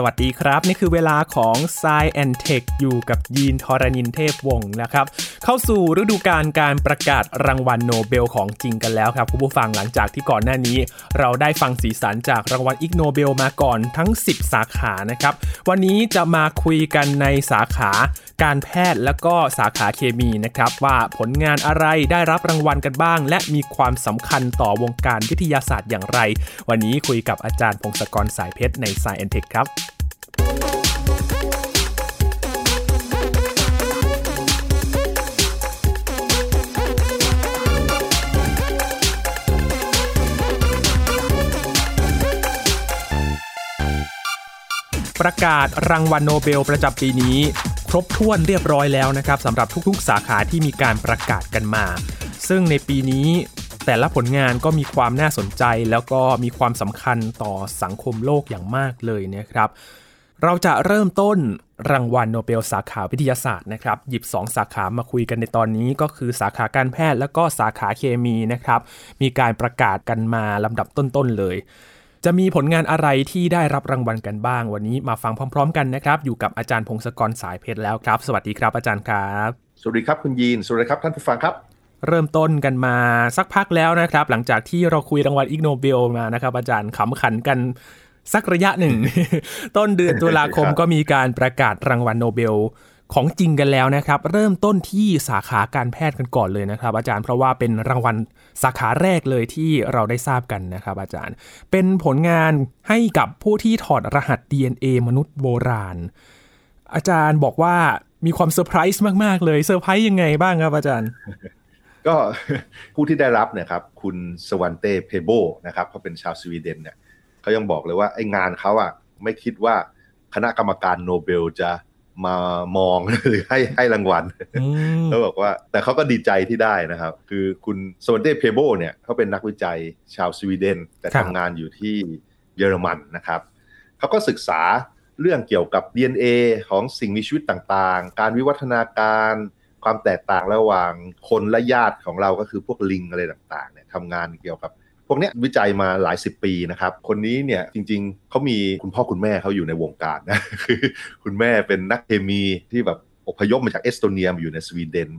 สวัสดีครับ นี่คือเวลาของ s ซแอนเทคอยู่กับยีนทรณินเทพวงศ์นะครับ เข้าสู่ฤดูกาลการประกาศรางวัลโนเบลของจริงกันแล้วครับ คุณผู้ฟังหลังจากที่ก่อนหน้านี้ เราได้ฟังสีสันจากรางวัลอิกโนเบลมาก่อนทั้ง 10 สาขานะครับ วันนี้จะมาคุยกันในสาขาการแพทย์และก็สาขาเคมีนะครับว่าผลงานอะไรได้รับรางวัลกันบ้าง และมีความสำคัญต่อวงการวิทยาศาสตร์อย่างไร วันนี้คุยกับอาจารย์พงศกรสายเพชรใน Science Tech ครับ ประกาศรางวัลโนเบลประจำปีนี้ ครบถ้วนเรียบร้อยแล้วนะครับสำหรับทุกๆ สาขาที่มีการประกาศกันมา ซึ่งในปีนี้แต่ละผลงานก็มีความน่าสนใจแล้วก็มีความสำคัญต่อสังคมโลกอย่างมากเลยนะครับ เราจะเริ่มต้นรางวัลโนเบลสาขาวิทยาศาสตร์นะครับ หยิบ 2 สาขามาคุยกันในตอนนี้ก็คือสาขาการแพทย์และก็สาขาเคมีนะครับ มีการประกาศกันมาลำดับต้นๆเลย จะมีผลงานอะไรที่ได้รับรางวัลกันบ้าง วันนี้มาฟังพร้อม ๆ กันนะครับ อยู่กับอาจารย์พงศกรสายเพชรแล้วครับ สวัสดีครับอาจารย์ครับ สวัสดีครับคุณยีน สวัสดีครับท่านผู้ฟังครับ เริ่มต้นกันมาสักพักแล้วนะครับ หลังจากที่เราคุยรางวัลอิกโนเบลมานะครับ อาจารย์ขำขันกันสักระยะหนึ่ง ต้นเดือนตุลาคมครับก็มีการประกาศรางวัลโนเบล ของจริงกันแล้วนะครับ เริ่มต้นที่สาขาการแพทย์กันก่อนเลยนะครับ อาจารย์เพราะว่าเป็นรางวัลสาขาแรกเลยที่เราได้ทราบกันนะครับ อาจารย์ เป็นผลงานให้กับผู้ที่ถอดรหัส DNA มนุษย์โบราณ อาจารย์บอกว่ามีความเซอร์ไพรส์มาก ๆ เลยเซอร์ไพรส์ยังไงบ้างครับอาจารย์ ก็ผู้ที่ได้รับเนี่ยครับ คุณสวันเต้เพโบนะครับเขาเป็นชาวสวีเดนเนี่ยเขายังบอกเลยว่าไอ้งานเขาอะไม่คิดว่าคณะกรรมการโนเบลจะ มามองหรือให้ให้รางวัลอืมเขาบอกว่า แต่เขาก็ดีใจที่ได้นะครับ คือคุณสวันเต้เพโบเนี่ยเขาเป็นนักวิจัยชาวสวีเดน แต่ครับทำงานอยู่ที่เยอรมันนะครับเขาก็ศึกษาเรื่องเกี่ยวกับ DNA ของสิ่งมีชีวิตต่างๆ การวิวัฒนาการ ความแตกต่างระหว่างคนและญาติของเราก็คือพวกลิงอะไรต่างๆเนี่ยทำงานเกี่ยวกับ พวกเนี้ยวิจัยมาหลายสิบปีนะครับ คนนี้เนี่ยจริงๆ เขามีคุณพ่อคุณแม่เขาอยู่ในวงการนะคือคุณแม่เป็นนักเคมีที่แบบอพยพมาจากเอสโตเนียมาอยู่ในสวีเดน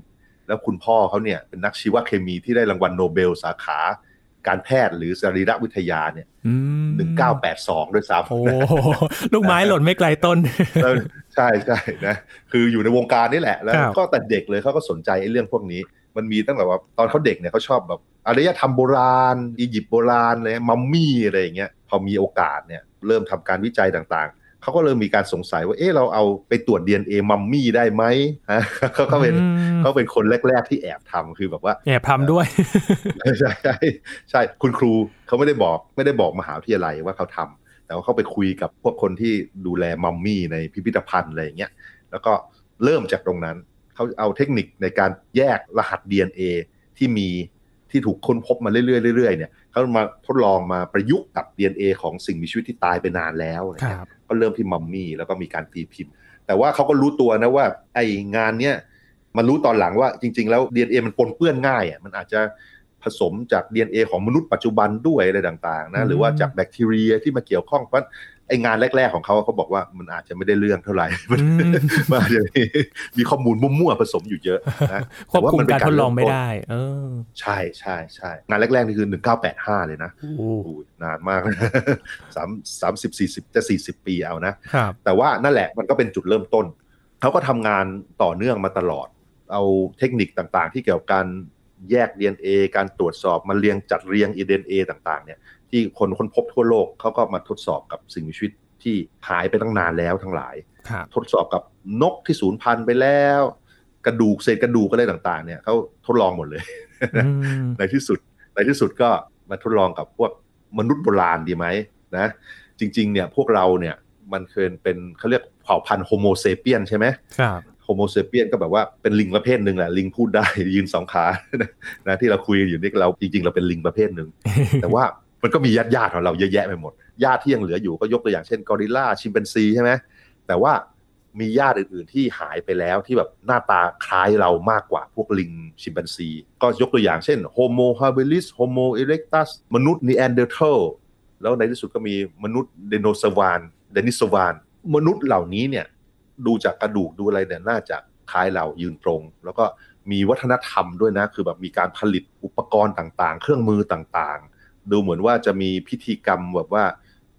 แล้วคุณพ่อเขาเนี่ยเป็นนักชีวเคมีที่ได้รางวัลโนเบลสาขาการแพทย์หรือสรีรวิทยาเนี่ยอืม1982ด้วยซ้ำโอ้ลูกไม้หล่นไม่ไกลต้นแล้วใช่ใช่นะ คืออยู่ในวงการนี่แหละ แล้วครับก็แต่เด็กเลยเขาก็สนใจไอ้เรื่องพวกนี้ มันมีตั้งแต่ว่าตอนเขาเด็กเนี่ยเขาชอบแบบอารยธรรมโบราณอียิปต์โบราณอะไรมัมมี่อะไรอย่างเงี้ยพอมีโอกาสเนี่ยเริ่มทำการวิจัยต่างๆ เขาก็เริ่มมีการสงสัยว่าเอ๊ะเราเอาไปตรวจ DNA มัมมี่ได้ไหมฮะเขาก็เป็นอืมเขาเป็นคนแรก ๆ ที่แอบทำคือแบบว่า แอบทำด้วยใช่ใช่ใช่ใช่คุณครูเขาไม่ได้บอกไม่ได้บอกมหาวิทยาลัยว่าเขาทำแต่ว่าเขาไปคุยกับพวกคนที่ดูแลมัมมี่ในพิพิธภัณฑ์อะไรอย่างเงี้ยแล้วก็เริ่มจากตรงนั้น เขาเอาเทคนิคในการแยกรหัส DNA ที่มีที่ถูกค้นพบมาเรื่อยๆเรื่อยๆเนี่ยเขามาทดลองมาประยุกต์กับ DNA ของสิ่งมีชีวิตที่ตายไปนานแล้วอะไรคเงี้ยรับก็เริ่มที่มัมมี่แล้วก็มีการตีพิมพ์ แต่ว่าเขาก็รู้ตัวนะว่าไองานเนี้ยมันรู้ตอนหลังว่าจริง ๆ แล้ว DNA มันปนเปื้อนง่ายอะมันอาจจะผสมจาก DNA ของมนุษย์ปัจจุบันด้วยอะไรต่างๆอืนะมหรือว่าจากแบคทีเรียที่มาเกี่ยวข้องเพราะ ไองานแรก ๆของเขาเขาบอกว่ามันอาจจะไม่ได้เรื่องเท่าไหร่มันอืมมันอาจจะมีมีข้อมูลมั่วๆผสมอยู่เยอะนะควบคุมแต่การว่นเป็นทดลองไม่เริ่ต้นได้ เออ ใช่ใช่ใช่งานแรกๆนี่คือ1985เลยนะโอ้โอ้โหนานมากสามสามสิบสี่สิบจะสี่สิบปีเอานะครับแต่ว่านั่นแหละมันก็เป็นจุดเริ่มต้นเขาก็ทำงานต่อเนื่องมาตลอด เอาเทคนิคต่างๆ ที่เกี่ยวกับการแยก DNA การตรวจสอบมาเรียงจัดเรียง DNA ต่างๆ เนี่ย ที่คนค้นพบทั่วโลกเขาก็มาทดสอบกับสิ่งมีชีวิตที่หายไปตั้งนานแล้วทั้งหลายครับทดสอบกับนกที่สูญพันธุ์ไปแล้ว กระดูกเศษกระดูกอะไรต่างๆ เนี่ยเขาทดลองหมดเลยอืมในที่สุดในที่สุดก็มาทดลองกับพวกมนุษย์โบราณดีไหมนะ จริง ๆ เนี่ยพวกเราเนี่ยมันเคยเป็นเขาเรียกเผ่าพันธุ์โฮโมเซเปียนใช่ไหมครับโฮโมเซเปียนก็แบบว่าเป็นลิงประเภทหนึ่งแหละ ลิงพูดได้ยืนสองขานะที่เราคุยกันอยู่นี่เราจริง ๆ เราเป็นลิงประเภทหนึ่งแต่ว่า มันก็มีญาติญาติๆของเราเยอะแยะไปหมดญาติที่ยังเหลืออยู่ก็ยกตัวอย่างเช่นกอริลลาชิมแปนซีใช่ไหมแต่ว่ามีญาติอื่นๆที่หายไปแล้วที่แบบหน้าตาคล้ายเรามากกว่าพวกลิงชิมแปนซี ก็ยกตัวอย่างเช่นโฮโมฮาบิลิสโฮโมเอเรกตัสมนุษย์นีแอนเดอร์เทลแล้วในที่สุดก็มีมนุษย์เดโนซาวานเดนิโซวาน มนุษย์เหล่านี้เนี่ยดูจากกระดูกดูอะไรเนี่ยน่าจะคล้ายเรายืนตรง แล้วก็มีวัฒนธรรมด้วยนะ คือแบบมีการผลิตอุปกรณ์ต่างๆ เครื่องมือต่างๆ ดูเหมือนว่าจะมีพิธีกรรมแบบว่า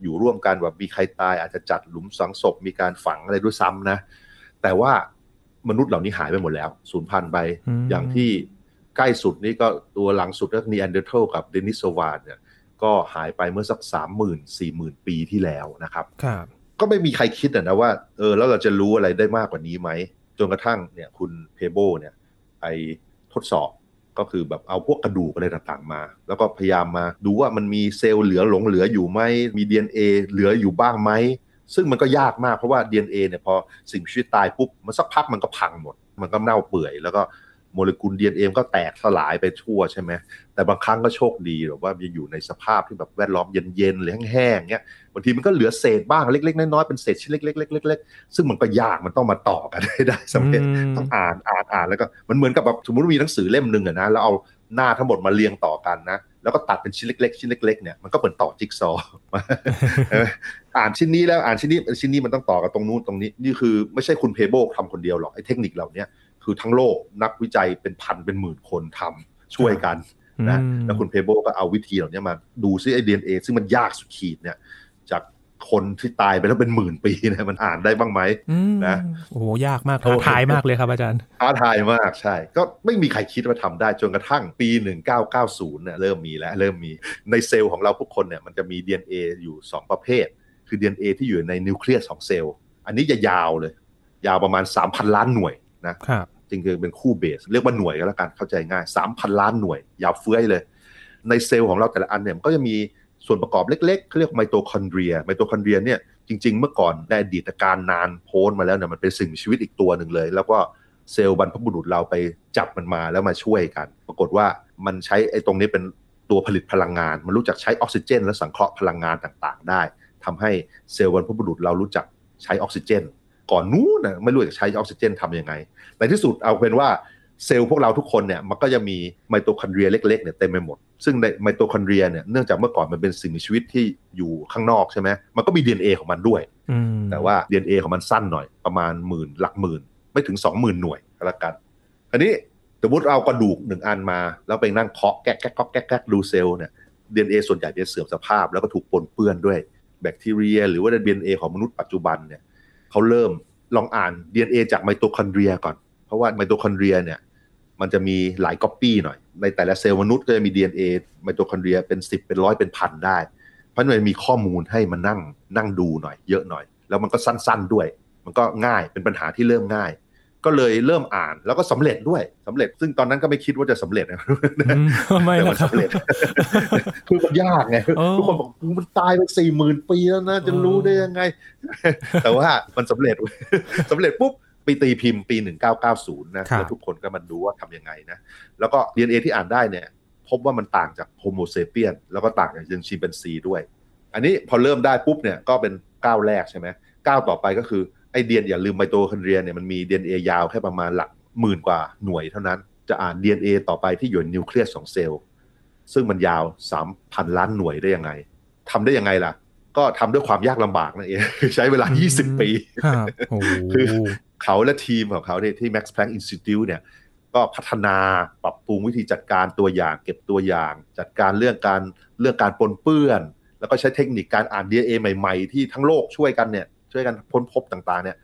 อยู่ร่วมกันแบบมีใครตายอาจจะจัดหลุมฝังศพมีการฝังอะไรด้วยซ้ำนะ แต่ว่ามนุษย์เหล่านี้หายไปหมดแล้วสูญพันธุ์ไปอืมอย่างที่ใกล้สุดนี่ก็ตัวหลังสุดก็นีแอนเดอร์เทลกับเดนิโซวานเนี่ยก็หายไปเมื่อสักสามหมื่นสี่หมื่นปีที่แล้วนะครับครับก็ไม่มีใครคิดอะนะว่าเออแล้วเราจะรู้อะไรได้มากกว่านี้ไหมจนกระทั่งเนี่ยคุณเพโบเนี่ยไปทดสอบ ก็คือแบบเอาพวกกระดูกอะไรต่างๆมา แล้วก็พยายามมาดูว่ามันมีเซลล์เหลือหลงเหลืออยู่ไหมมี DNA เหลืออยู่บ้างไหมซึ่งมันก็ยากมากเพราะว่า DNA เนี่ยพอสิ่งมีชีวิตตายปุ๊บมันสักพักมันก็พังหมด มันก็เน่าเปื่อยแล้วก็ โมเลกุล DNA มันก็แตกสลายไปทั่วใช่ไหมแต่บางครั้งก็โชคดีแบบว่ามันอยู่ในสภาพที่แบบแวดล้อมเย็นๆหรือแห้งๆเงี้ยบางทีมันก็เหลือเศษบ้างเล็กๆน้อยๆเป็นเศษชิ้นเล็กๆเล็กๆซึ่งมันก็ยากมันต้องมาต่อกันให้ได้สำเร็จอืมต้องอ่านอ่านอ่านแล้วก็มันเหมือนกับแบบสมมติว่ามีหนังสือเล่มหนึ่งอะนะแล้วเอาหน้าทั้งหมดมาเรียงต่อกันนะแล้วก็ตัดเป็นชิ้นเล็กๆชิ้นเล็กๆเนี่ยมันก็เหมือนต่อจิ๊กซอว์เอออ่านชิ้นนี้แล้วอ่านชิ้นนี้ชิ้นนี้มันต้องต่อกับตรงนู้นตรงนี้นี่คือไม่ใช่คุณเพโบทำคนเดียวหรอกไอ้เทคนิคเหล่านี้ คือทั้งโลกนักวิจัยเป็นพันเป็นหมื่นคนทำช่วยกันนะอืมแล้วคุณเพโบก็เอาวิธีเหล่านี้มาดูซิไอดีเอ็นเอซึ่งมันยากสุดขีดเนี่ย จากคนที่ตายไปแล้วเป็นหมื่นปีเนี่ยมันอ่านได้บ้างไหมอืมนะโอ้โหยากมากท้าทายมากเลยครับอาจารย์ท้าทายมากใช่ ก็ไม่มีใครคิดว่าทำได้จนกระทั่งปี 1990เนี่ยเริ่มมีแล้วเริ่มมีในเซลล์ของเราทุกคนเนี่ยมันจะมี DNA อยู่ 2 ประเภท คือ DNA ที่อยู่ในนิวเคลียสของเซลล์ อันนี้จะยาวเลย ยาวประมาณ 3,000 ล้านหน่วยนะครับ จริงๆเป็นคู่เบส เรียกว่าหน่วยก็แล้วกันเข้าใจง่าย 3,000 ล้านหน่วย ยาวเฟื้อยเลย ในเซลล์ของเราแต่ละอันเนี่ยมันก็จะมีส่วนประกอบเล็กๆเขาเรียกไมโตคอนเดรียไมโตคอนเดรียเนี่ยจริง ๆ เมื่อก่อนในอดีตกาลนานโพ้นมาแล้วเนี่ยมันเป็นสิ่งมีชีวิตอีกตัวหนึ่งเลย แล้วก็เซลล์บรรพบุรุษเราไปจับมันมาแล้วมาช่วยกัน ปรากฏว่ามันใช้ไอ้ตรงนี้เป็นตัวผลิตพลังงาน มันรู้จักใช้ออกซิเจน และสังเคราะห์พลังงานต่างๆ ได้ทำให้เซลล์บรรพบุรุษเรารู้จักใช้ออกซิเจน ก่อนนู้นนะไม่รู้จะใช้ออกซิเจนทำยังไง ในที่สุดเอาเป็นว่าเซลล์พวกเราทุกคนเนี่ยมันก็จะมีไมโตคอนเดรียเล็กๆเนี่ยเต็มไปหมด ซึ่งในไมโตคอนเดรียเนี่ยเนื่องจากเมื่อก่อนมันเป็นสิ่งมีชีวิตที่อยู่ข้างนอกใช่ไหมมันก็มี DNA ของมันด้วยอืมแต่ว่า DNA ของมันสั้นหน่อยประมาณหมื่นหลักหมื่น ไม่ถึง 20,000 หน่วยก็แล้วกันอันนี้สมมติเอากระดูกหนึ่งอันมา แล้วไปนั่งเคาะแก๊กแก๊กก๊อกแก๊กแก๊กดูเซลล์เนี่ย DNA ส่วนใหญ่จะเสื่อมสภาพแล้วก็ถูกปนเปื้อนด้วยแบคทีเรียหรือว่า DNA ของมนุษย์ปัจจุบันเนี่ย เขาเริ่มลองอ่าน DNA จากไมโตคอนเดรียก่อน เพราะว่าไมโตคอนเดรียเนี่ยมันจะมีหลายก๊อปปี้หน่อย ในแต่ละเซลล์มนุษย์ก็จะมี DNA ไมโตคอนเดรียเป็น10เป็นร้อยเป็นพันได้ เพราะนั้นมันมีข้อมูลให้มันนั่งนั่งดูหน่อย เยอะหน่อย แล้วมันก็สั้น ๆด้วย มันก็ง่ายเป็นปัญหาที่เริ่มง่าย ก็เลยเริ่มอ่านแล้วก็สำเร็จด้วยสำเร็จ ซึ่งตอนนั้นก็ไม่คิดว่าจะสำเร็จนะอืมไม่แต่นะมันครับสำเร็จคือมันยากไงเออทุกคนบอกกูมันตายไปสี่หมื่นปีแล้วนะจะรู้ได้ยังไง แต่ว่ามันสำเร็จสำเร็จปุ๊บไปตีพิมพ์ปี 1990 นะครับแล้วทุกคนก็มาดูว่าทำยังไงนะ แล้วก็ DNA ที่อ่านได้เนี่ย พบว่ามันต่างจากโฮโมเซเปียนแล้วก็ต่างจากลิงชิมแปนซีด้วย อันนี้พอเริ่มได้ปุ๊บเนี่ยก็เป็นก้าวแรกใช่ไหมก้าวต่อไปก็คือ ไอเดียนอย่าลืมไมโตคอนเดรียเนี่ยมันมี DNA ยาวแค่ประมาณหลักหมื่นกว่าหน่วยเท่านั้น จะอ่าน DNA ต่อไปที่อยู่ในนิวเคลียสของเซลล์ ซึ่งมันยาว 3,000 ล้านหน่วยได้ยังไงทำได้ยังไงล่ะ ก็ทำด้วยความยากลำบากนั่นเอง ใช้เวลา 20 ปีครับโอ้โหคือเขาและทีมของเขาเนี่ยที่ Max Planck Institute เนี่ยก็พัฒนาปรับปรุงวิธีจัดการตัวอย่าง เก็บตัวอย่าง จัดการเรื่องการเรื่องการปนเปื้อน แล้วก็ใช้เทคนิคการอ่าน DNA ใหม่ ๆ ที่ทั้งโลกช่วยกันเนี่ย ช่วยกันพ้นพบต่างๆเนี่ย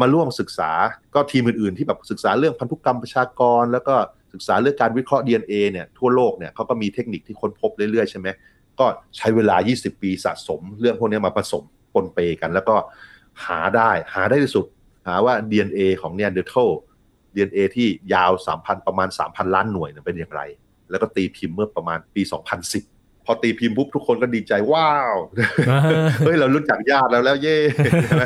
มาร่วมศึกษาก็ทีมอื่นๆที่แบบศึกษาเรื่องพันธุกรรมประชากร แล้วก็ศึกษาเรื่องการวิเคราะห์ DNA เนี่ยทั่วโลกเนี่ยเขาก็มีเทคนิคที่ค้นพบเรื่อยๆใช่ไหมก็ใช้เวลา 20 ปีสะสม เรื่องพวกนี้มาผสมปนเปกัน แล้วก็หาได้หาได้ที่สุด หาว่า DNA ของ Neanderthal DNA ที่ยาว 3,000 ประมาณ 3,000 ล้านหน่วยเป็นอย่างไร แล้วก็ตีพิมพ์เมื่อประมาณปี 2010 พอตีพิมพ์ปุ๊บทุกคนก็ดีใจว้าวอ่าเฮ้ยเรารู้จักญาติแล้วแล้วเย่ใช่ไหม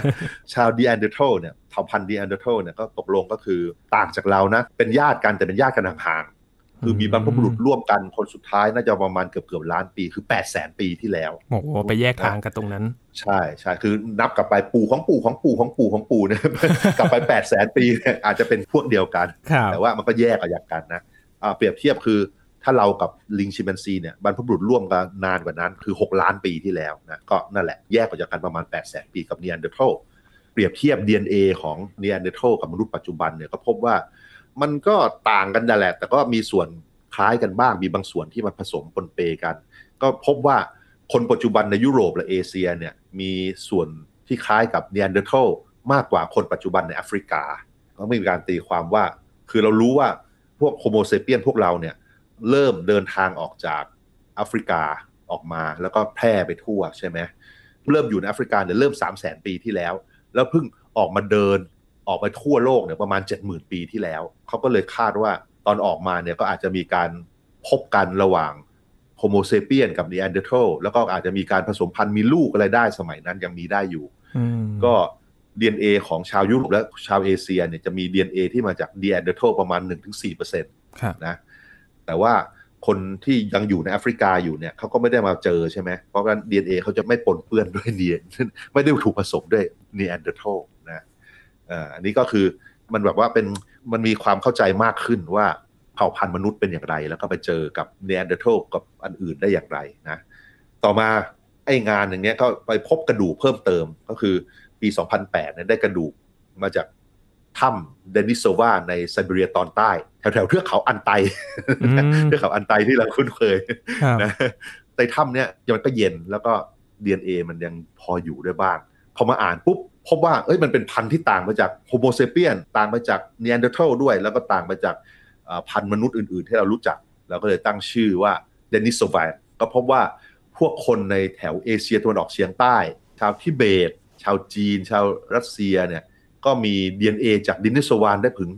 ชาว Neanderthal เนี่ยเผ่าพันธุ์ Neanderthal เนี่ยก็ตกลงก็คือต่างจากเรานะ เป็นญาติกันแต่เป็นญาติกันห่างๆคือมีบรรพบุรุษร่วมกันคนสุดท้ายน่าจะประมาณเกือบเกือบๆล้านปีคือ8 0 0 0 0 0ปีที่แล้วโอ้โหไปแยกทางกันตรงนั้น ใช่ใช่คือนับกลับไปปู่ของปู่ของปู่ของปู่ของปู่เนี่ยกลับไป8 0 0แสนปีเนี่ยอาจจะเป็นพวกเดียวกันครับแต่ว่ามันก็แยกออกจากกันนะอ่าเปรียบเทียบคือ ถ้าเรากับลิงชิมแปนซีเนี่ยบรรพบุรุษร่วมกันนานกว่านั้นคือ 6 ล้านปีที่แล้วนะก็นั่นแหละแยกออกจากกันประมาณ 8 0 0แสนปีกับนีแอนเดอร์เทลเปรียบเทียบ DNA ของนีแอนเดอร์เทลกับมนุษย์ปัจจุบันเนี่ยก็พบว่ามันก็ต่างกันนั่นแหละ แต่ก็มีส่วนคล้ายกันบ้างมีบางส่วนที่มันผสมปนเปกัน ก็พบว่าคนปัจจุบันในยุโรปและเอเชียเนี่ยมีส่วนที่คล้ายกับนีแอนเดอร์ทัลมากกว่าคนปัจจุบันในแอฟริกา ก็มีการตีความว่า คือเรารู้ว่าพวกโฮโมเซเปียนพวกเราเนี่ย เริ่มเดินทางออกจากแอฟริกาออกมาแล้วก็แพร่ไปทั่วใช่ไหมเริ่มอยู่ในแอฟริกาเนี่ยเริ่ม3 0 0แสนปีที่แล้ว แล้วเพิ่งออกมาเดินออกไปทั่วโลกเนี่ยประมาณ 70,000 ปีที่แล้ว เขาก็เลยคาดว่าตอนออกมาเนี่ยก็อาจจะมีการพบกันระหว่างโฮโมเซเปียนกับนีแอนเดอร์ทัลแล้วก็อาจจะมีการผสมพันธุ์มีลูกอะไรได้สมัยนั้นยังมีได้อยู่อืมก็ DNA ของชาวยุโรปและชาวเอเชียเนี่ยจะมี DNA ที่มาจากนีแอนเดอร์ทัลประมาณ 1-4%ครับนะ แต่ว่าคนที่ยังอยู่ในแอฟริกาอยู่เนี่ยเขาก็ไม่ได้มาเจอใช่ไหมเพราะฉะนั้น DNA เขาจะไม่ปนเปื้อนด้วยเนี่ยไม่ได้ถูกผสมด้วยนีแอนเดอร์ทัลนะอ่ออันนี้ก็คือมันแบบว่าเป็นมันมีความเข้าใจมากขึ้นว่าเผ่าพันธุ์มนุษย์เป็นอย่างไร แล้วก็ไปเจอกับนีแอนเดอร์ทัลกับอันอื่นได้อย่างไรนะต่อมาไอ้งานอย่างเนี้ยก็ไปพบกระดูกเพิ่มเติมก็คือปี 2008เนี่ยได้กระดูกมาจาก ถ้ำเดนิโซวาในไซบีเรียตอนใต้ แถวๆเทือกเขาอัลไตอืมเทือกเขาอัลไตที่เราคุ้นเคยครับนะในถ้ำเนี้ยมันก็เย็นแล้วก็ DNA มันยังพออยู่ได้บ้าง พอมาอ่านปุ๊บพบว่าเอ้ยมันเป็นพันธุ์ที่ต่างมาจากโฮโมเซเปียนต่างมาจากนีแอนเดอร์ทัลด้วย แล้วก็ต่างมาจากเอ่อพันธุ์มนุษย์อื่น ๆ ที่เรารู้จักเราก็เลยตั้งชื่อว่าเดนิโซวานก็พบว่าพวกคนในแถวเอเชียตะวันออกเฉียงใต้ ชาวทิเบต ชาวจีน ชาวรัสเซียเนี่ย ก็มี DNA จากเดนิโซวานได้ถึง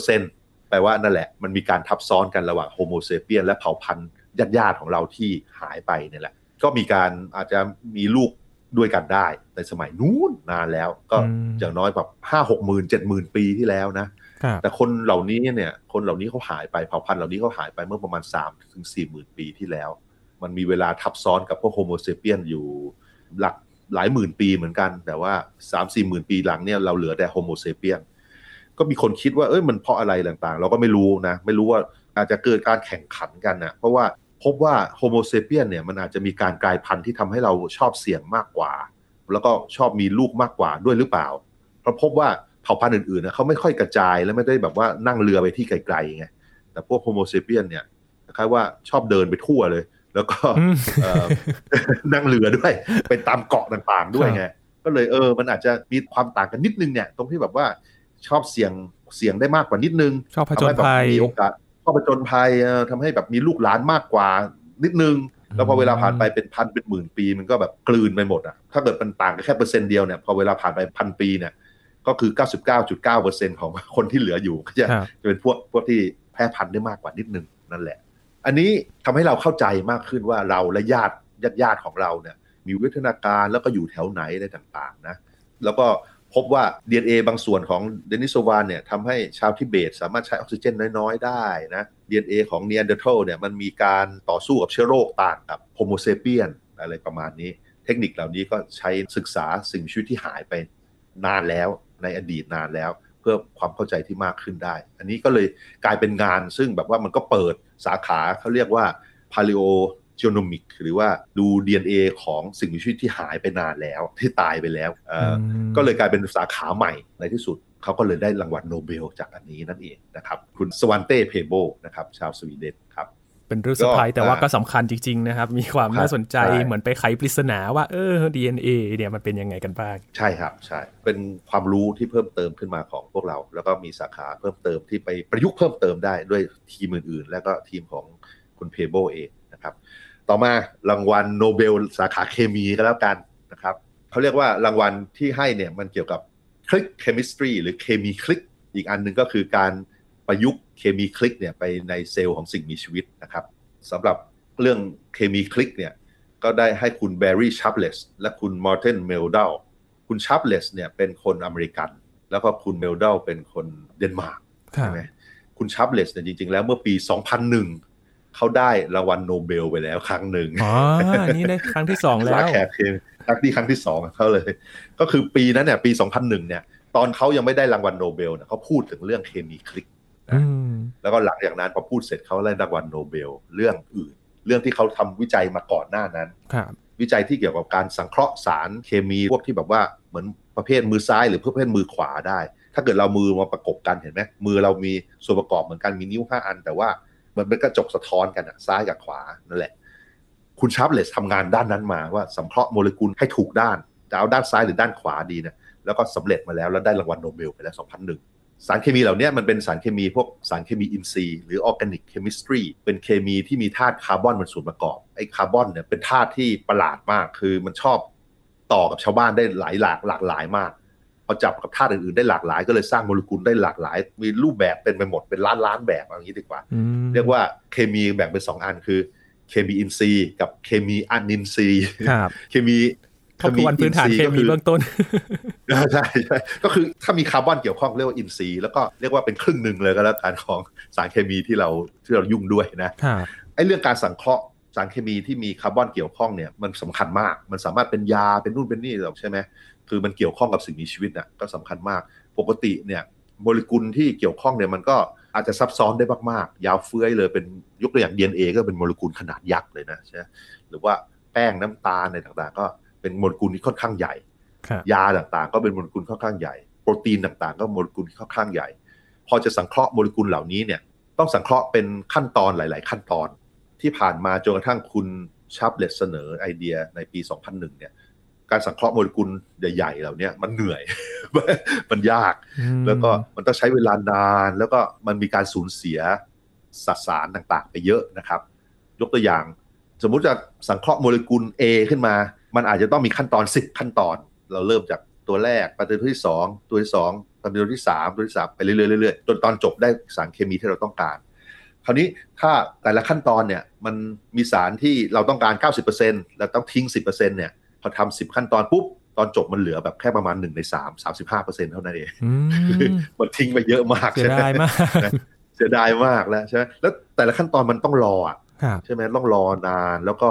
1-6%แปลว่านั่นแหละ มันมีการทับซ้อนกันระหว่างโฮโมเซเปียนและเผ่าพันธุ์ญาติๆของเราที่หายไปเนี่ยแหละ ก็มีการอาจจะมีลูกด้วยกันได้ในสมัยนู้นนานแล้ว ก็อืมอย่างน้อยแบบห้าหกหมื่นเจ็ดหมื่นปีที่แล้วนะครับแต่คนเหล่านี้เนี่ยคนเหล่านี้เขาหายไปเผ่าพันธุ์เหล่านี้เขาหายไปเมื่อประมาณ3ถึง4หมื่นปีที่แล้ว มันมีเวลาทับซ้อนกับพวกโฮโมเซเปียนอยู่หลัก หลายหมื่นปีเหมือนกัน แต่ว่า3 4หมื่นปีหลังเนี่ยเราเหลือแต่โฮโมเซเปียนก็มีคนคิดว่าเอ้ยมันเพราะอะไรต่างๆ เราก็ไม่รู้นะ ไม่รู้ว่าอาจจะเกิดการแข่งขันกันนะเพราะว่าพบว่าโฮโมเซเปียนเนี่ยมันอาจจะมีการกลายพันธุ์ที่ทำให้เราชอบเสี่ยงมากกว่า แล้วก็ชอบมีลูกมากกว่าด้วยหรือเปล่า เพราะพบว่าเผ่าพันธุ์อื่นๆนะเขาไม่ค่อยกระจายและไม่ได้แบบว่านั่งเรือไปที่ไกลๆไงแต่พวกโฮโมเซเปียนเนี่ยคล้ายว่าชอบเดินไปทั่วเลย แล้วก็อืมเอ่อนั่งเรือด้วยไปตามเกาะต่างๆด้วยไงก็เลยเออมันอาจจะมีความต่างกันนิดนึงเนี่ย ตรงที่แบบว่าชอบเสี่ยงเสี่ยงได้มากกว่านิดนึงชอบผจญทำให้แบบภัยมีโอกาสชอบผจญภัยเอ่อทำให้แบบมีลูกหลานมากกว่านิดนึง แล้วพอเวลาผ่านไปเป็นพันเป็นหมื่นปี มันก็แบบกลืนไปหมดอะถ้าเกิดมันต่างกันแค่เปอร์เซ็นต์เดียวเนี่ยพอเวลาผ่านไปพันปีเนี่ยก็คือ 99.9%ของคนที่เหลืออยู่ก็จะครับจะเป็นพวกพวกที่แพร่พันธุ์ได้มากกว่านิดนึงนั่นแหละ อันนี้ทำให้เราเข้าใจมากขึ้นว่าเราและญาติญาติญาติของเราเนี่ยมีวิวัฒนาการแล้วก็อยู่แถวไหนอะไรต่างๆนะแล้วก็พบว่า DNA บางส่วนของเดนิโซวานเนี่ยทำให้ชาวทิเบตสามารถใช้ออกซิเจนน้อยๆ ได้นะ DNA ของนีแอนเดอร์ทัลเนี่ยมันมีการต่อสู้กับเชื้อโรคต่างกับโฮโมเซเปียนอะไรประมาณนี้ เทคนิคเหล่านี้ก็ใช้ศึกษาสิ่งมีชีวิตที่หายไปนานแล้วในอดีตนานแล้ว เพื่อความเข้าใจที่มากขึ้นได้ อันนี้ก็เลยกลายเป็นงานซึ่งแบบว่ามันก็เปิดสาขาเขาเรียกว่า paleogenomic หรือว่าดู DNA ของสิ่งมีชีวิตที่หายไปนานแล้ว ที่ตายไปแล้วเอ่ออืมก็เลยกลายเป็นสาขาใหม่ในที่สุดเขาก็เลยได้รางวัลโนเบลจากอันนี้นั่นเองนะครับ คุณสวันเต เพโบนะครับ ชาวสวีเดนครับ เป็นเรื่องเซอร์ไพรส์แต่ว่าอ่าก็สำคัญจริง ๆ นะครับ มีความครับน่าสนใจใช่เหมือนไปไขปริศนาว่าเออ DNA เนี่ยมันเป็นยังไงกันบ้าง ใช่ครับ ใช่ เป็นความรู้ที่เพิ่มเติมขึ้นมาของพวกเรา แล้วก็มีสาขาเพิ่มเติมที่ไปประยุกต์เพิ่มเติมได้ด้วยทีมอื่นๆ แล้วก็ทีมของคุณเพโบเองนะครับ ต่อมารางวัลโนเบลสาขาเคมีก็แล้วกันนะครับเขาเรียกว่ารางวัลที่ให้เนี่ยมันเกี่ยวกับ click chemistry หรือเคมีคลิกอีกอันหนึ่งก็คือการ ประยุกต์เคมีคลิกเนี่ยไปในเซลล์ของสิ่งมีชีวิตนะครับสำหรับเรื่องเคมีคลิกเนี่ยก็ได้ให้คุณแบร์รี่ชาร์ปเลสและคุณมอร์เทนเมลด l คุณชาร์ปเลสเนี่ยเป็นคนอเมริกัน แล้วก็คุณเมลด l เป็นคนเดนมาร์กครัใช่บไหมคุณชัปเลสเนี่ยจริง ๆ แล้วเมื่อปี 2001 เขาได้รางวัลโนเบลไปแล้วครั้งหนึ่งอ๋อ นี่ได้ครั้งที่สองแล้สาวแคร์เคมครั้งที่ครั้งที่สองของเขาเลย ก็คือปีนั้นเนี่ยปี 2001 เนี่ยตอนเขายังไม่ได้รางวัลโนเบลเนี่ยเขาพูดถึงเรื่องเคมีคลิก อืมแล้วก็หลังจากนั้นพอพูดเสร็จเขาได้รางวัลโนเบลเรื่องอื่น เรื่องที่เขาทำวิจัยมาก่อนหน้านั้นครับวิจัยที่เกี่ยวกับการสังเคราะห์สารเคมีพวกที่แบบว่าเหมือนประเภทมือซ้ายหรือประเภทมือขวาได้ ถ้าเกิดเรามือมาประกบกันเห็นไหมมือเรามีส่วนประกอบเหมือนกันมีนิ้วห้าอัน แต่ว่ามันเป็นกระจกสะท้อนกันอะซ้ายกับขวานั่นแหละ คุณชาร์ปเลสทำงานด้านนั้นมาว่าสังเคราะห์โมเลกุลให้ถูกด้านจะเอาด้านซ้ายหรือด้านขวาดีนะแล้วก็สำเร็จมาแล้วแล้วได้รางวัลโนเบลไปแล้ว 2001 สารเคมีเหล่านี้มันเป็นสารเคมีพวกสารเคมีอินทรีย์หรือ organic chemistry เป็นเคมีที่มีธาตุคาร์บอนเป็นส่วนประกอบไอ้คาร์บอนเนี่ยเป็นธาตุที่ประหลาดมาก คือมันชอบต่อกับชาวบ้านได้หลายหลากหลากหลายมากพอจับกับธาตุอื่นๆได้หลากหลาย ก็เลยสร้างโมเลกุลได้หลากหลาย มีรูปแบบเป็นไปหมดเป็นล้านล้านแบบอย่างนี้ดีกว่าอืมเรียกว่าเคมีแบ่งเป็นสองอันคือเคมีอินทรีย์กับเคมีอะนินทรีย์ครับ เคมีทบทวนพื้นฐานเคมีเบื้องต้นใช่ใช่ใช่ก็คือถ้ามีคาร์บอนเกี่ยวข้องเรียกว่าอินทรีย์แล้วก็เรียกว่าเป็นครึ่งหนึ่งเลยก็แล้วกันของสารเคมีที่เราที่เรายุ่งด้วยนะครับไอ้เรื่องการสังเคราะห์สารเคมีที่มีคาร์บอนเกี่ยวข้องเนี่ยมันสำคัญมาก มันสามารถเป็นยาเป็นนู่นเป็นนี่หรอกใช่ไหมคือมันเกี่ยวข้องกับสิ่งมีชีวิตน่ะก็สำคัญมาก ปกติเนี่ยโมเลกุลที่เกี่ยวข้องเนี่ยมันก็อาจจะซับซ้อนได้มากๆ ยาวเฟื้อยเลยเป็นยกตัวอย่าง DNA ก็เป็นโมเลกุลขนาดยักษ์เลยนะใช่ไหมหรือว่าแป้งน้ำตาลอะไรต่างๆ ก็ เป็นโมเลกุลที่ค่อนข้างใหญ่ครับยาต่างๆ ก็เป็นโมเลกุลค่อนข้างใหญ่ โปรตีนต่างๆ ก็โมเลกุลที่ค่อนข้างใหญ่ พอจะสังเคราะห์โมเลกุลเหล่านี้เนี่ยต้องสังเคราะห์เป็นขั้นตอนหลาย ๆ ขั้นตอนที่ผ่านมาจนกระทั่งคุณชับเลตเสนอไอเดียในปี 2001 เนี่ย การสังเคราะห์โมเลกุลใหญ่ๆเหล่านี้มันเหนื่อย มันยากอืมแล้วก็มันต้องใช้เวลานาน แล้วก็มันมีการสูญเสียสสารต่างๆ ไปเยอะนะครับ ยกตัวอย่าง สมมุติจะสังเคราะห์โมเลกุล A ขึ้นมา มันอาจจะต้องมีขั้นตอน10ขั้นตอน เราเริ่มจากตัวแรกไปตัวที่2ตัวที่2ไปตัวที่3ตัวที่3ไปเรื่อยๆเรื่อยๆจนตอนจบได้สารเคมีที่เราต้องการ คราวนี้ถ้าแต่ละขั้นตอนเนี่ยมันมีสารที่เราต้องการ 90%แล้วต้องทิ้ง 10%เนี่ยพอทำ10ขั้นตอนปุ๊บตอนจบมันเหลือแบบแค่ประมาณ1ใน3 35%เท่านั้นเองอืมมันทิ้งไปเยอะมากเสียดายมากเสียดายมากแล้วใช่ไหมแล้วแต่ละขั้นตอนมันต้องรออะครับใช่ไหมต้องรอนานแล้วก็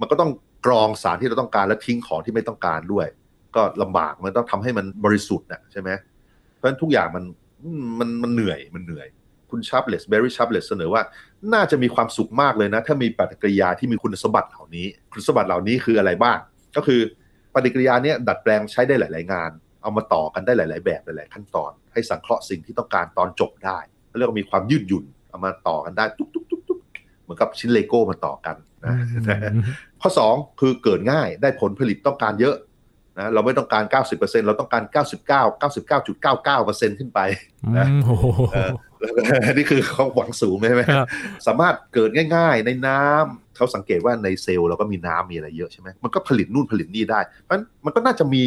มันก็ต้อง กรองสารที่เราต้องการแล้วทิ้งของที่ไม่ต้องการด้วย ก็ลำบากมันต้องทำให้มันบริสุทธิ์นะใช่ไหมเพราะฉะนั้นทุกอย่างมันมันมันเหนื่อยมันเหนื่อย คุณชาร์ปเลส แบร์รี่ชาร์ปเลสเสนอว่า น่าจะมีความสุขมากเลยนะ ถ้ามีปฏิกิริยาที่มีคุณสมบัติเหล่านี้ คุณสมบัติเหล่านี้คืออะไรบ้าง ก็คือปฏิกิริยาเนี้ยดัดแปลงใช้ได้หลาย ๆ งาน เอามาต่อกันได้หลาย ๆ แบบหลาย ๆ ขั้นตอน ให้สังเคราะห์สิ่งที่ต้องการตอนจบได้เรียกว่ามีความยืดหยุ่นเอามาต่อกันได้ตุ๊กตุ๊กตุ๊กตุ๊กเหมือนกับชิ้นเลโก้มาต่อกัน ข้อ 2 คือเกิดง่ายได้ผลผลิตต้องการเยอะนะเราไม่ต้องการ 90%เราต้องการ 99 99.99%ขึ้นไปนะอืมโอ้โหเออแล้วก็นี่คือเขาหวังสูงใช่ไหมครับสามารถเกิดง่าย ๆ ในน้ำเขาสังเกตว่าในเซลล์เราก็มีน้ำมีอะไรเยอะใช่ไหมมันก็ผลิตนู่นผลิตนี่ได้เพราะฉะนั้นมันก็น่าจะมี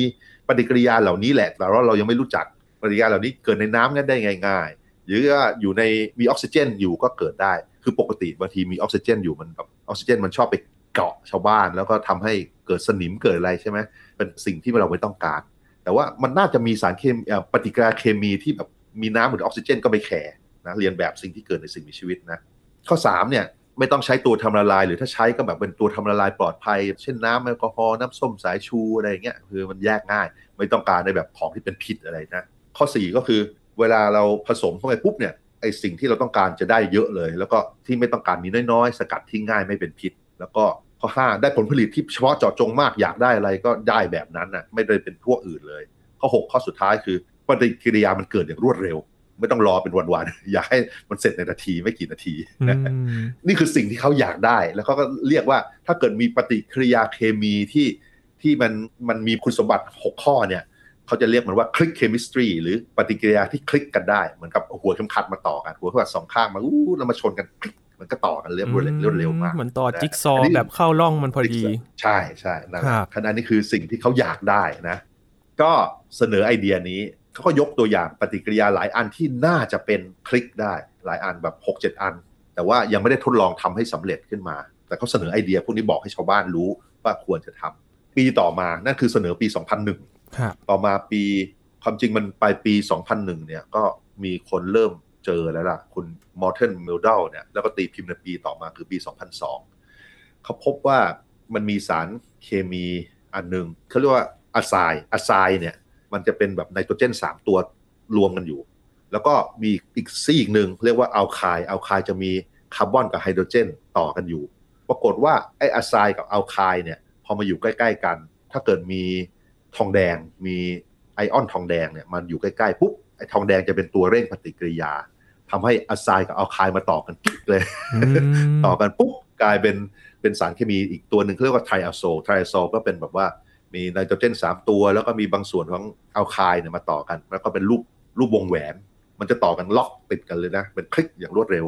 ปฏิกิริยาเหล่านี้แหละแต่ว่าเรายังไม่รู้จักปฏิกิริยาเหล่านี้เกิดในน้ำกันได้ง่าย ๆ หรือว่าอยู่ในมีออกซิเจนอยู่ก็เกิดได้ คือปกติบางทีมีออกซิเจนอยู่มันแบบออกซิเจนมันชอบไปเกาะชาวบ้าน แล้วก็ทำให้เกิดสนิมเกิดอะไรใช่ไหมเป็นสิ่งที่เราไม่ต้องการ แต่ว่ามันน่าจะมีสารเคมีปฏิกิริยาเคมีที่แบบมีน้ำหรือออกซิเจนก็ไม่แคร์นะเรียนแบบสิ่งที่เกิดในสิ่งมีชีวิตนะข้อ3เนี่ยไม่ต้องใช้ตัวทำละลาย หรือถ้าใช้ก็แบบเป็นตัวทำละลายปลอดภัย เช่นน้ำแอลกอฮอล์น้ำส้มสายชูอะไรอย่างเงี้ยคือมันแยกง่าย ไม่ต้องการในแบบของที่เป็นพิษอะไรนะข้อ 4 ก็คือเวลาเราผสมเข้าไปปุ๊บเนี่ย ไอสิ่งที่เราต้องการจะได้เยอะเลย แล้วก็ที่ไม่ต้องการมีน้อยๆ สกัดทิ้งง่ายไม่เป็นพิษ แล้วก็ข้อ5ได้ผลผลิตที่เฉพาะเจาะจงมากอยากได้อะไรก็ได้แบบนั้นน่ะไม่ได้เป็นพวกอื่นเลย ข้อ 6 ข้อสุดท้ายคือปฏิกิริยามันเกิดอย่างรวดเร็ว ไม่ต้องรอเป็นวันๆอยากให้มันเสร็จในนาทีไม่กี่นาทีอืนะมนี่คือสิ่งที่เขาอยากได้ แล้วเขาก็เรียกว่าถ้าเกิดมีปฏิกิริยาเคมีที่ที่มันมันมีคุณสมบัติ 6 ข้อเนี่ย เขาจะเรียกมันว่า click chemistry หรือปฏิกิริยาที่คลิกกันได้ เหมือนกับหัวเข็มขัดมาต่อกัน หัวเข็มขัดสองข้างมาอยู่แล้วมาชนกันคลิกมันก็ต่อกันเร็วรวดเร็วรวดเร็วมากเหมือนต่อนะจิ๊กซออันว์นี้แบบเข้าร่องมันพอดี ใช่ใช่นั่นแหละครับขณะนี้คือสิ่งที่เขาอยากได้นะ ก็เสนอไอเดียนี้เขาก็ยกตัวอย่างปฏิกิริยาหลายอันที่น่าจะเป็นคลิกได้ หลายอันแบบ6 7อัน แต่ว่ายังไม่ได้ทดลองทำให้สำเร็จขึ้นมา แต่เขาเสนอไอเดียพวกนี้บอกให้ชาวบ้านรู้ว่าควรจะทำปีต่อมานั่นคือเสนอปี 2001ครับ ต่อมาปีความจริงมันปลายปี 2001 เนี่ยก็มีคนเริ่มเจอแล้วล่ะ คุณ Morten Meldal เนี่ยแล้วก็ตีพิมพ์ในปีต่อมาคือปี 2002 เขาพบว่ามันมีสารเคมีอันหนึ่งเขาเรียกว่าอะไซอะไซเนี่ย มันจะเป็นแบบไนโตรเจน 3 ตัวรวมกันอยู่ แล้วก็มีอีกซีอีกหนึ่งเรียกว่า alkyne alkyne จะมีคาร์บอนกับไฮโดรเจนต่อกันอยู่ ปรากฏว่าไอ้ azide กับ alkyne เนี่ย พอมาอยู่ใกล้ ๆ กัน ถ้าเกิดมี ทองแดงมีไอออนทองแดงเนี่ยมันอยู่ใกล้ๆปุ๊บไอ้ทองแดงจะเป็นตัวเร่งปฏิกิริยาทำให้ azide กับ alkyne มาต่อกันกิ๊กเลยต่อกันปุ๊บกลายเป็นเป็นสารเคมีอีกตัวหนึ่งเรียกว่า triazole triazole ก็เป็นแบบว่ามีไนโตรเจนสามตัว แล้วก็มีบางส่วนของ alkyne เนี่ยมาต่อกัน แล้วก็เป็นรูปรูปวงแหวน มันจะต่อกันล็อกติดกันเลยนะ เป็นคลิกอย่างรวดเร็ว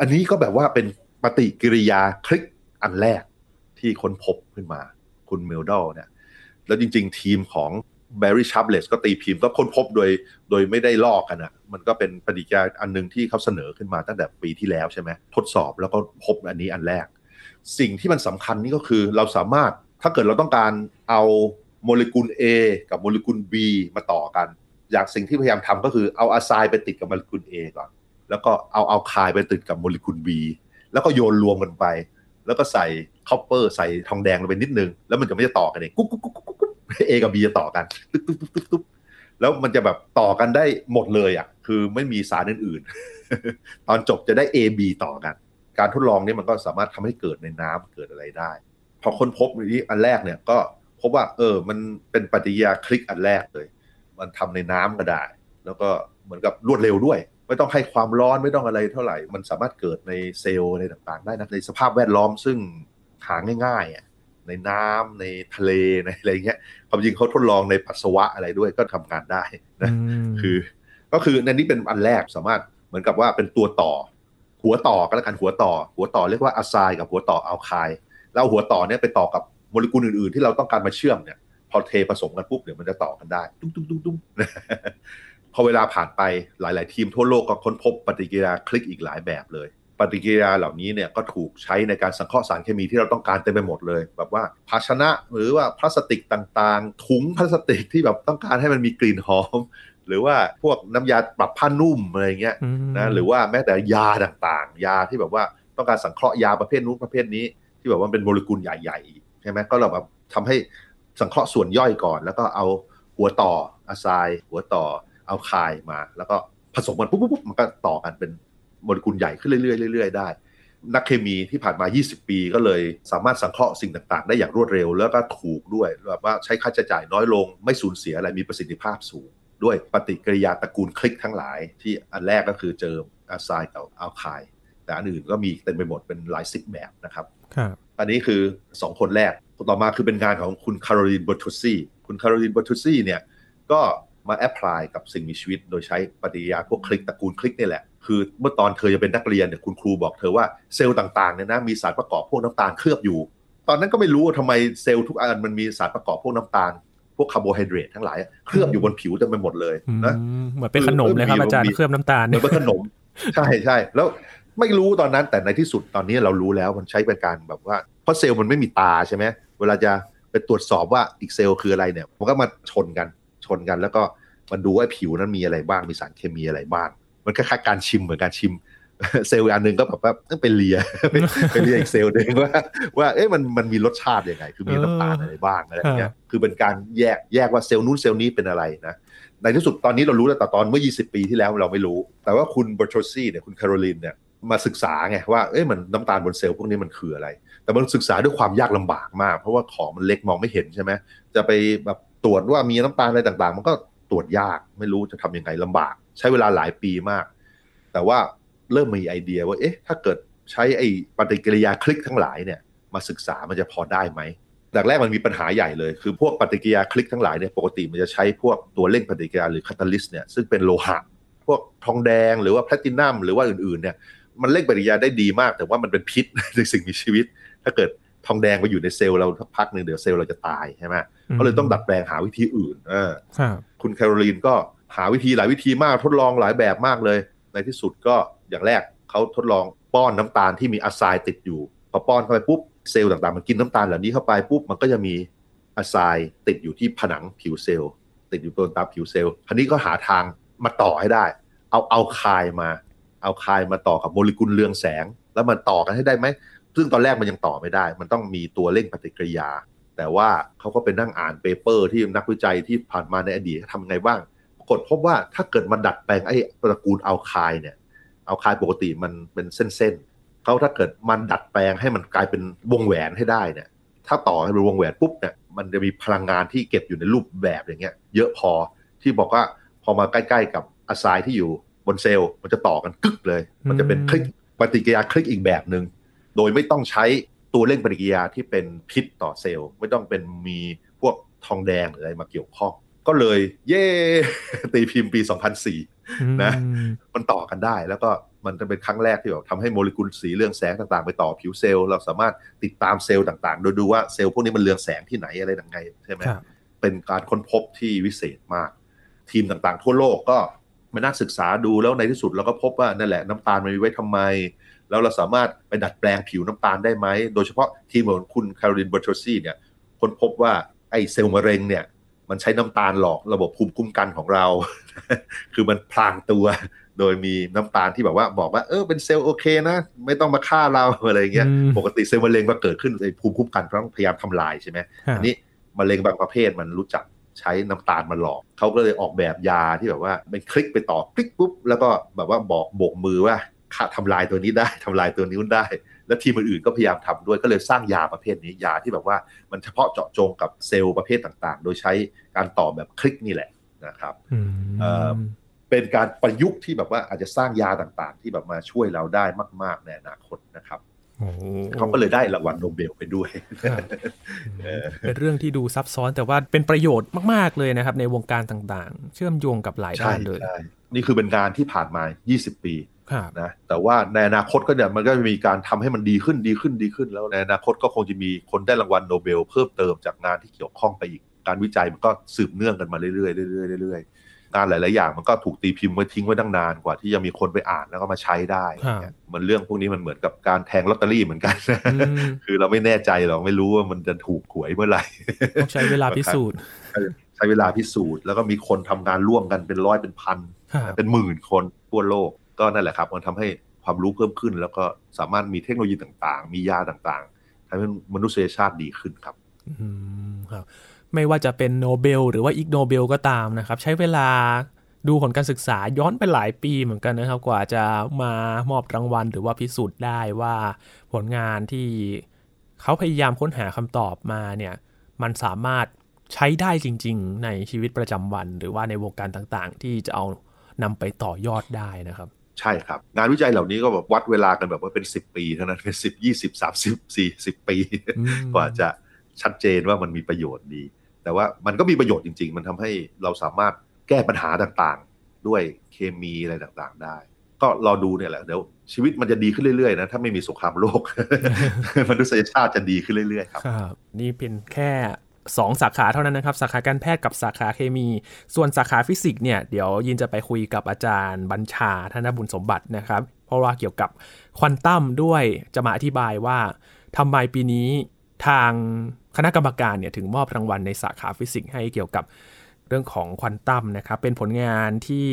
อันนี้ก็แบบว่าเป็นปฏิกิริยาคลิกอันแรกที่ค้นพบขึ้นมาคุณ Meldal เนี่ย แล้วจริง ๆ ทีมของ Barry Sharpless ก็ตีพิมพ์ก็ค้นพบโดยโดยไม่ได้ลอกกันอะมันก็เป็นปฏิกิริยาอันหนึ่งที่เขาเสนอขึ้นมาตั้งแต่ปีที่แล้วใช่ไหมทดสอบแล้วก็พบอันนี้อันแรก สิ่งที่มันสำคัญนี่ก็คือเราสามารถถ้าเกิดเราต้องการเอาโมเลกุล A กับโมเลกุล B มาต่อกัน อย่างสิ่งที่พยายามทำก็คือเอา azide ไปติดกับโมเลกุล A ก่อน แล้วก็เอาเอาคายไปติดกับโมเลกุล B แล้วก็โยนรวมกันไป แล้วก็ใส่ copper ใส่ทองแดงลงไปนิดนึง แล้วมันจะไม่จะต่อกันเองกุ๊กกุ๊กกุ๊กกุ๊กเอกับ B จะต่อกันตึ๊บตึ๊บตึ๊บตึ๊บแล้วมันจะแบบต่อกันได้หมดเลยอะคือไม่มีสารอื่นๆ ตอนจบจะได้ A B ต่อกัน การทดลองนี้มันก็สามารถทำให้เกิดในน้ำเกิดอะไรได้ พอค้นพบนี้อันแรกเนี่ยก็พบว่า เออ มันเป็นปฏิกิริยาคลิกอันแรกเลย มันทำในน้ำก็ได้ แล้วก็เหมือนกับรวดเร็วด้วย ไม่ต้องให้ความร้อนไม่ต้องอะไรเท่าไหร่ มันสามารถเกิดในเซลล์อะไรต่างๆ ได้นะในสภาพแวดล้อมซึ่งหาง่ายๆอะในน้ำในทะเลในอะไรเงี้ยความจริงเขาทดลองในปัสสาวะอะไรด้วยก็ทำงานได้นะคือ ก็คือในนี้เป็นอันแรกสามารถเหมือนกับว่าเป็นตัวต่อ หัวต่อก็แล้วกันหัวต่อ หัวต่อเรียกว่าอะไซด์กับหัวต่ออัลคายแล้วหัวต่อเนี่ยไปต่อกับโมเลกุลอื่นๆ ที่เราต้องการมาเชื่อมเนี่ยพอเทผสมกันปุ๊บเดี๋ยวมันจะต่อกันได้ ตุ้งตุ้งตุ้งตุ้ง พอเวลาผ่านไปหลาย ๆ ทีมทั่วโลกก็ค้นพบปฏิกิริยาคลิกอีกหลายแบบเลย ปฏิกิริยาเหล่านี้เนี่ยก็ถูกใช้ในการสังเคราะห์สารเคมีที่เราต้องการเต็มไปหมดเลย แบบว่าภาชนะหรือว่าพลาสติกต่างๆ ถุงพลาสติกที่แบบต้องการให้มันมีกลิ่นหอม หรือว่าพวกน้ำยาปรับผ้านุ่มอะไรเงี้ยนะหรือว่าแม้แต่ยาต่างๆ ยาที่แบบว่าต้องการสังเคราะห์ยาประเภทนู้นประเภทนี้ ที่แบบว่าเป็นโมเลกุลใหญ่ๆใช่ไหมก็เราแบบทำให้สังเคราะห์ส่วนย่อยก่อน แล้วก็เอาหัวต่ออะไซด์หัวต่อ เอาคายมา แล้วก็ผสมกันปุ๊บปุ๊บปุ๊บมันก็ต่อกันเป็นโมเลกุลใหญ่ขึ้นเรื่อยๆเรื่อยๆได้ นักเคมีที่ผ่านมา 20 ปีก็เลยสามารถสังเคราะห์สิ่งต่างๆ ได้อย่างรวดเร็ว แล้วก็ถูกด้วยแบบว่าใช้ค่าใช้จ่ายน้อยลง ไม่สูญเสียอะไรมีประสิทธิภาพสูง ด้วยปฏิกิริยาตระกูลคลิกทั้งหลาย ที่อันแรกก็คือเจอazide กับ alkyne แต่อันอื่นก็มีเต็มไปหมดเป็นหลายสิบแบบนะครับครับอันนี้คือ 2 คนแรกต่อมาคือเป็นงานของคุณ Carolyn Bertozzi คุณ Carolyn Bertozzi เนี่ยก็ มา apply กับสิ่งมีชีวิต โดยใช้ปฏิกิริยาพวกคลิกตระกูลคลิกนี่แหละ คือเมื่อตอนเธอยังเป็นนักเรียนเนี่ยคุณครูบอกเธอว่าเซลล์ต่างๆเนี่ยนะมีสารประกอบพวกน้ำตาลเคลือบอยู่ ตอนนั้นก็ไม่รู้ว่าทำไมเซลล์ทุกอันมันมีสารประกอบพวกน้ำตาล พวกคาร์โบไฮเดรตทั้งหลายเคลือบอยู่บนผิวเต็มไปหมดเลยนะเหมือนเป็นขนมเลยครับอาจารย์เคลือบน้ำตาลเหมือนเป็นขนมใช่ใช่แล้วไม่รู้ตอนนั้นแต่ในที่สุดตอนนี้เรารู้แล้วมันใช้เป็นการแบบว่าเพราะเซลล์มันไม่มีตาใช่ไหมเวลาจะไปตรวจสอบว่าอีกเซลล์คืออะไรเนี่ย มันก็มาชนกันชนกันแล้วก็ มันดูว่าผิวนั้นมีอะไรบ้างมีสารเคมีอะไรบ้างมันคล้ายๆการชิมเหมือนการชิมเซลล์อันหนึ่งก็แบบว่าไปเลียไปเลียอีกเซลล์หนึ่งว่า ว่าเอ๊ะมันมันมีรสชาติยังไง คือมีน้ำตาลอะไรบ้างอะไรอย่างเงี้ยคือเป็นการแยกแยกว่าเซลล์นู้นเซลล์นี้เป็นอะไรนะในที่สุดตอนนี้เรารู้แล้วแต่ตอนเมื่อ 20 ปีที่แล้วเราไม่รู้ แต่ว่าคุณบอร์โชซี่เนี่ยคุณแคโรลินเนี่ยมาศึกษาไงว่าเอ๊ะมันน้ำตาลบนเซลล์พวกนี้มันคืออะไร แต่มันศึกษาด้วยความยากลำบากมาก เพราะว่าของมันเล็กมองไม่เห็นใช่ไหมจะไปแบบตรวจว่ามีน้ำตาลอะไรต่างๆ มันก็ ตรวจยาก ไม่รู้จะทำยังไงลำบาก ใช้เวลาหลายปีมาก แต่ว่าเริ่มมีไอเดียว่าเอ๊ะถ้าเกิดใช้ไอ้ปฏิกิริยาคลิกทั้งหลายเนี่ยมาศึกษามันจะพอได้ไหมตอนแรกมันมีปัญหาใหญ่เลยคือพวกปฏิกิริยาคลิกทั้งหลายเนี่ยปกติมันจะใช้พวกตัวเร่งปฏิกิริยาหรือ catalyst เนี่ยซึ่งเป็นโลหะ พวกทองแดงหรือว่าแพลตินัมหรือว่าอื่นๆเนี่ยมันเร่งปฏิกิริยาได้ดีมาก แต่ว่ามันเป็นพิษในสิ่งมีชีวิต ถ้าเกิด ทองแดงไปอยู่ในเซลล์เราสักพักหนึ่งเดี๋ยวเซลล์เราจะตายใช่ไหมก็เลยต้องดัดแปลงหาวิธีอื่นเออครับคุณ Carolyn ก็หาวิธีหลายวิธีมากทดลองหลายแบบมากเลย ในที่สุดก็อย่างแรกเขาทดลองป้อนน้ำตาลที่มี azide ติดอยู่พอป้อนเข้าไปปุ๊บเซลล์ต่างๆ มันกินน้ำตาลเหล่านี้เข้าไปปุ๊บมันก็จะมี azide ติดอยู่ที่ผนังผิวเซลล์ ติดอยู่บนตามผิวเซลล์คราวนี้ก็หาทางมาต่อให้ได้ เอาเอาคายมา เอาคายมาต่อกับโมเลกุลเรืองแสง แล้วมันต่อกันให้ได้ไหม ซึ่งตอนแรกมันยังต่อไม่ได้ มันต้องมีตัวเร่งปฏิกิริยา แต่ว่าเขาก็ไปนั่งอ่าน paper ที่นักวิจัยที่ผ่านมาในอดีตทำยังไงบ้าง ปรากฏพบว่าถ้าเกิดมันดัดแปลงไอ้ตระกูลอัลคายเนี่ยอัลคายปกติมันเป็นเส้นๆเขาถ้าเกิดมันดัดแปลงให้มันกลายเป็นวงแหวนให้ได้เนี่ย ถ้าต่อให้เป็นวงแหวนปุ๊บเนี่ยมมันจะมีพลังงานที่เก็บอยู่ในรูปแบบอย่างเงี้ย เยอะพอที่บอกว่าพอมาใกล้ๆกับอะไซที่อยู่บนเซลล์มันจะต่อกันกึกเลย มันจะเป็นคลิกปฏิกิริยาคลิกอีกแบบหนึง่ง โดยไม่ต้องใช้ตัวเร่งปฏิกิริยาที่เป็นพิษต่อเซลล์ ไม่ต้องเป็นมีพวกทองแดงหรืออะไรมาเกี่ยวข้อง ก็เลยเย่ตีพิมพ์ปี 2004 นะ มันต่อกันได้แล้วก็มันจะเป็นครั้งแรกที่แบบทำให้โมเลกุลสีเรืองแสงต่างๆ ไปต่อผิวเซลล์เราสามารถติดตามเซลล์ต่างๆ โดยดูว่าเซลล์พวกนี้มันเรืองแสงที่ไหนอะไรต่างไงใช่ไหมครับเป็นการค้นพบที่วิเศษมาก ทีมต่างๆ ทั่วโลกก็ มานั่งศึกษาดูแล้วในที่สุดเราก็พบว่านั่นแหละน้ำตาลมันมีไว้ทำไม แล้วเราสามารถไปดัดแปลงผิวน้ำตาลได้ไหม โดยเฉพาะทีมของคุณ Carolyn Bertozzi เนี่ยค้นพบว่าไอ้เซลล์มะเร็งเนี่ยมันใช้น้ำตาลหลอกระบบภูมิคุ้มกันของเรา คือมันพลางตัว โดยมีน้ำตาลที่แบบว่าบอกว่าเออเป็นเซลล์โอเคนะ ไม่ต้องมาฆ่าเราอะไรอย่างเงี้ยอืมปกติเซลล์มะเร็งมาเกิดขึ้นในภูมิคุ้มกันต้องพยายามทำลายใช่ไหมครับอันนี้มะเร็งบางประเภทมันรู้จัก ใช้น้ำตาลมาหลอกเขาก็เลยออกแบบยาที่แบบว่าเป็นคลิกไปต่อคลิกปุ๊บแล้วก็แบบว่าบอกโบกมือว่าฆ่าทำลายตัวนี้ได้ทำลายตัวนี้ได้ แล้วทีมอื่นๆก็พยายามทำด้วยก็เลยสร้างยาประเภทนี้ยาที่แบบว่ามันเฉพาะเจาะจงกับเซลล์ประเภทต่างๆ โดยใช้การต่อแบบคลิกนี่แหละนะครับอืมเอ่อเป็นการประยุกต์ที่แบบว่าอาจจะสร้างยาต่างๆ ที่แบบมาช่วยเราได้มาก ๆ ในอนาคตนะครับโอ้ เขาก็เลยได้รางวัลโนเบลไปด้วยครับเป็นเรื่องที่ดูซับซ้อนแต่ว่าเป็นประโยชน์มาก ๆ เลยนะครับ ในวงการต่างๆ เชื่อมโยงกับหลายใช่ด้านเลยใช่นี่คือเป็นงานที่ผ่านมา 20 ปีครับนะแต่ว่าในอนาคตก็เนี่ยมันก็จะมีการทำให้มันดีขึ้นดีขึ้นดีขึ้น แล้วในอนาคตก็คงจะมีคนได้รางวัลโนเบล เพิ่มเติมจากงานที่เกี่ยวข้องไปอีกการวิจัยมันก็สืบเนื่องกันมาเรื่อยๆเรื่อยๆเรื่อยๆ งานหลาย ๆ อย่างมันก็ถูกตีพิมพ์ไว้ทิ้งไว้ตั้งนานกว่าที่จะมีคนไปอ่านแล้วก็มาใช้ได้อย่างเงี้ยมันเรื่องพวกนี้มันเหมือนกับการแทงลอตเตอรี่เหมือนกันอืมคือเราไม่แน่ใจเราไม่รู้ว่ามันจะถูกหวยเมื่อไหร่ต้องใช้เวลาพิสูจน์ใช้เวลาพิสูจน์แล้วก็มีคนทำงานร่วมกันเป็นร้อยเป็นพันครับเป็นหมื่นคนทั่วโลกก็นั่นแหละครับ มันทำให้ความรู้เพิ่มขึ้น แล้วก็สามารถมีเทคโนโลยีต่าง ๆ มียาต่าง ๆทำให้มนุษยชาติดีขึ้นครับ อืมครับ ไม่ว่าจะเป็นโนเบลหรือว่า Ig Nobel ก็ตามนะครับ ใช้เวลาดูผลการศึกษาย้อนไปหลายปีเหมือนกันนะครับ กว่าจะมามอบรางวัล หรือว่าพิสูจน์ได้ว่าผลงานที่เขาพยายามค้นหาคำตอบมาเนี่ยมันสามารถใช้ได้จริง ๆ ในชีวิตประจำวัน หรือว่าในวงการต่างๆ ที่จะเอานำไปต่อยอดได้นะครับ ใช่ครับ งานวิจัยเหล่านี้ก็แบบวัดเวลากันแบบว่าเป็น 10 ปีเท่านั้นเป็นสิบยี่สิบสามสิบสี่สิบปีอืมกว่าจะชัดเจนว่ามันมีประโยชน์ดี แต่ว่ามันก็มีประโยชน์จริง ๆ มันทำให้เราสามารถแก้ปัญหาต่างๆ ด้วยเคมีอะไรต่างๆ ได้ ก็รอดูเนี่ยแหละเดี๋ยวชีวิตมันจะดีขึ้นเรื่อยๆนะถ้าไม่มีสงครามโลกมนุษยชาติจะดีขึ้นเรื่อยๆครับครับนี่เป็นแค่2สาขาเท่านั้นนะครับ สาขาการแพทย์กับสาขาเคมี ส่วนสาขาฟิสิกส์เนี่ย เดี๋ยวยินจะไปคุยกับอาจารย์บัญชาธนบุญสมบัตินะครับ เพราะว่าเกี่ยวกับควอนตัมด้วยจะมาอธิบายว่าทำไมปีนี้ทาง คณะกรรมการเนี่ยถึงมอบรางวัลในสาขาฟิสิกส์ให้เกี่ยวกับเรื่องของควอนตัมนะครับ เป็นผลงานที่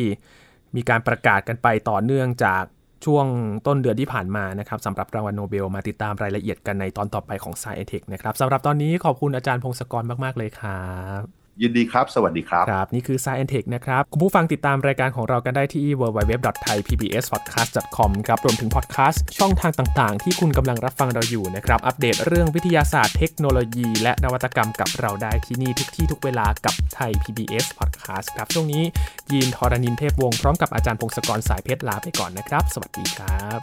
มีการประกาศกันไปต่อเนื่องจากช่วงต้นเดือนที่ผ่านมานะครับสำหรับรางวัลโนเบลมาติดตามรายละเอียดกันในตอนต่อไปของ Science Tech นะครับสำหรับตอนนี้ขอบคุณอาจารย์พงศกรมาก ๆ เลยครับ ยินดีครับ สวัสดีครับ ครับ นี่คือ Science Tech นะครับ คุณผู้ฟังติดตามรายการของเรากันได้ที่ www.thaipbspodcast.com ครับรวมถึงพอดแคสต์ช่องทางต่าง ๆ ที่คุณกำลังรับฟังเราอยู่นะครับ อัปเดตเรื่องวิทยาศาสตร์ เทคโนโลยี และนวัตกรรมกับเราได้ที่นี่ทุกที่ทุกเวลากับไทย PBS Podcast ครับช่วงนี้ยีนทอรณินเทพวงศ์พร้อมกับอาจารย์พงศกรสายเพชรลาไปก่อนนะครับ สวัสดีครับ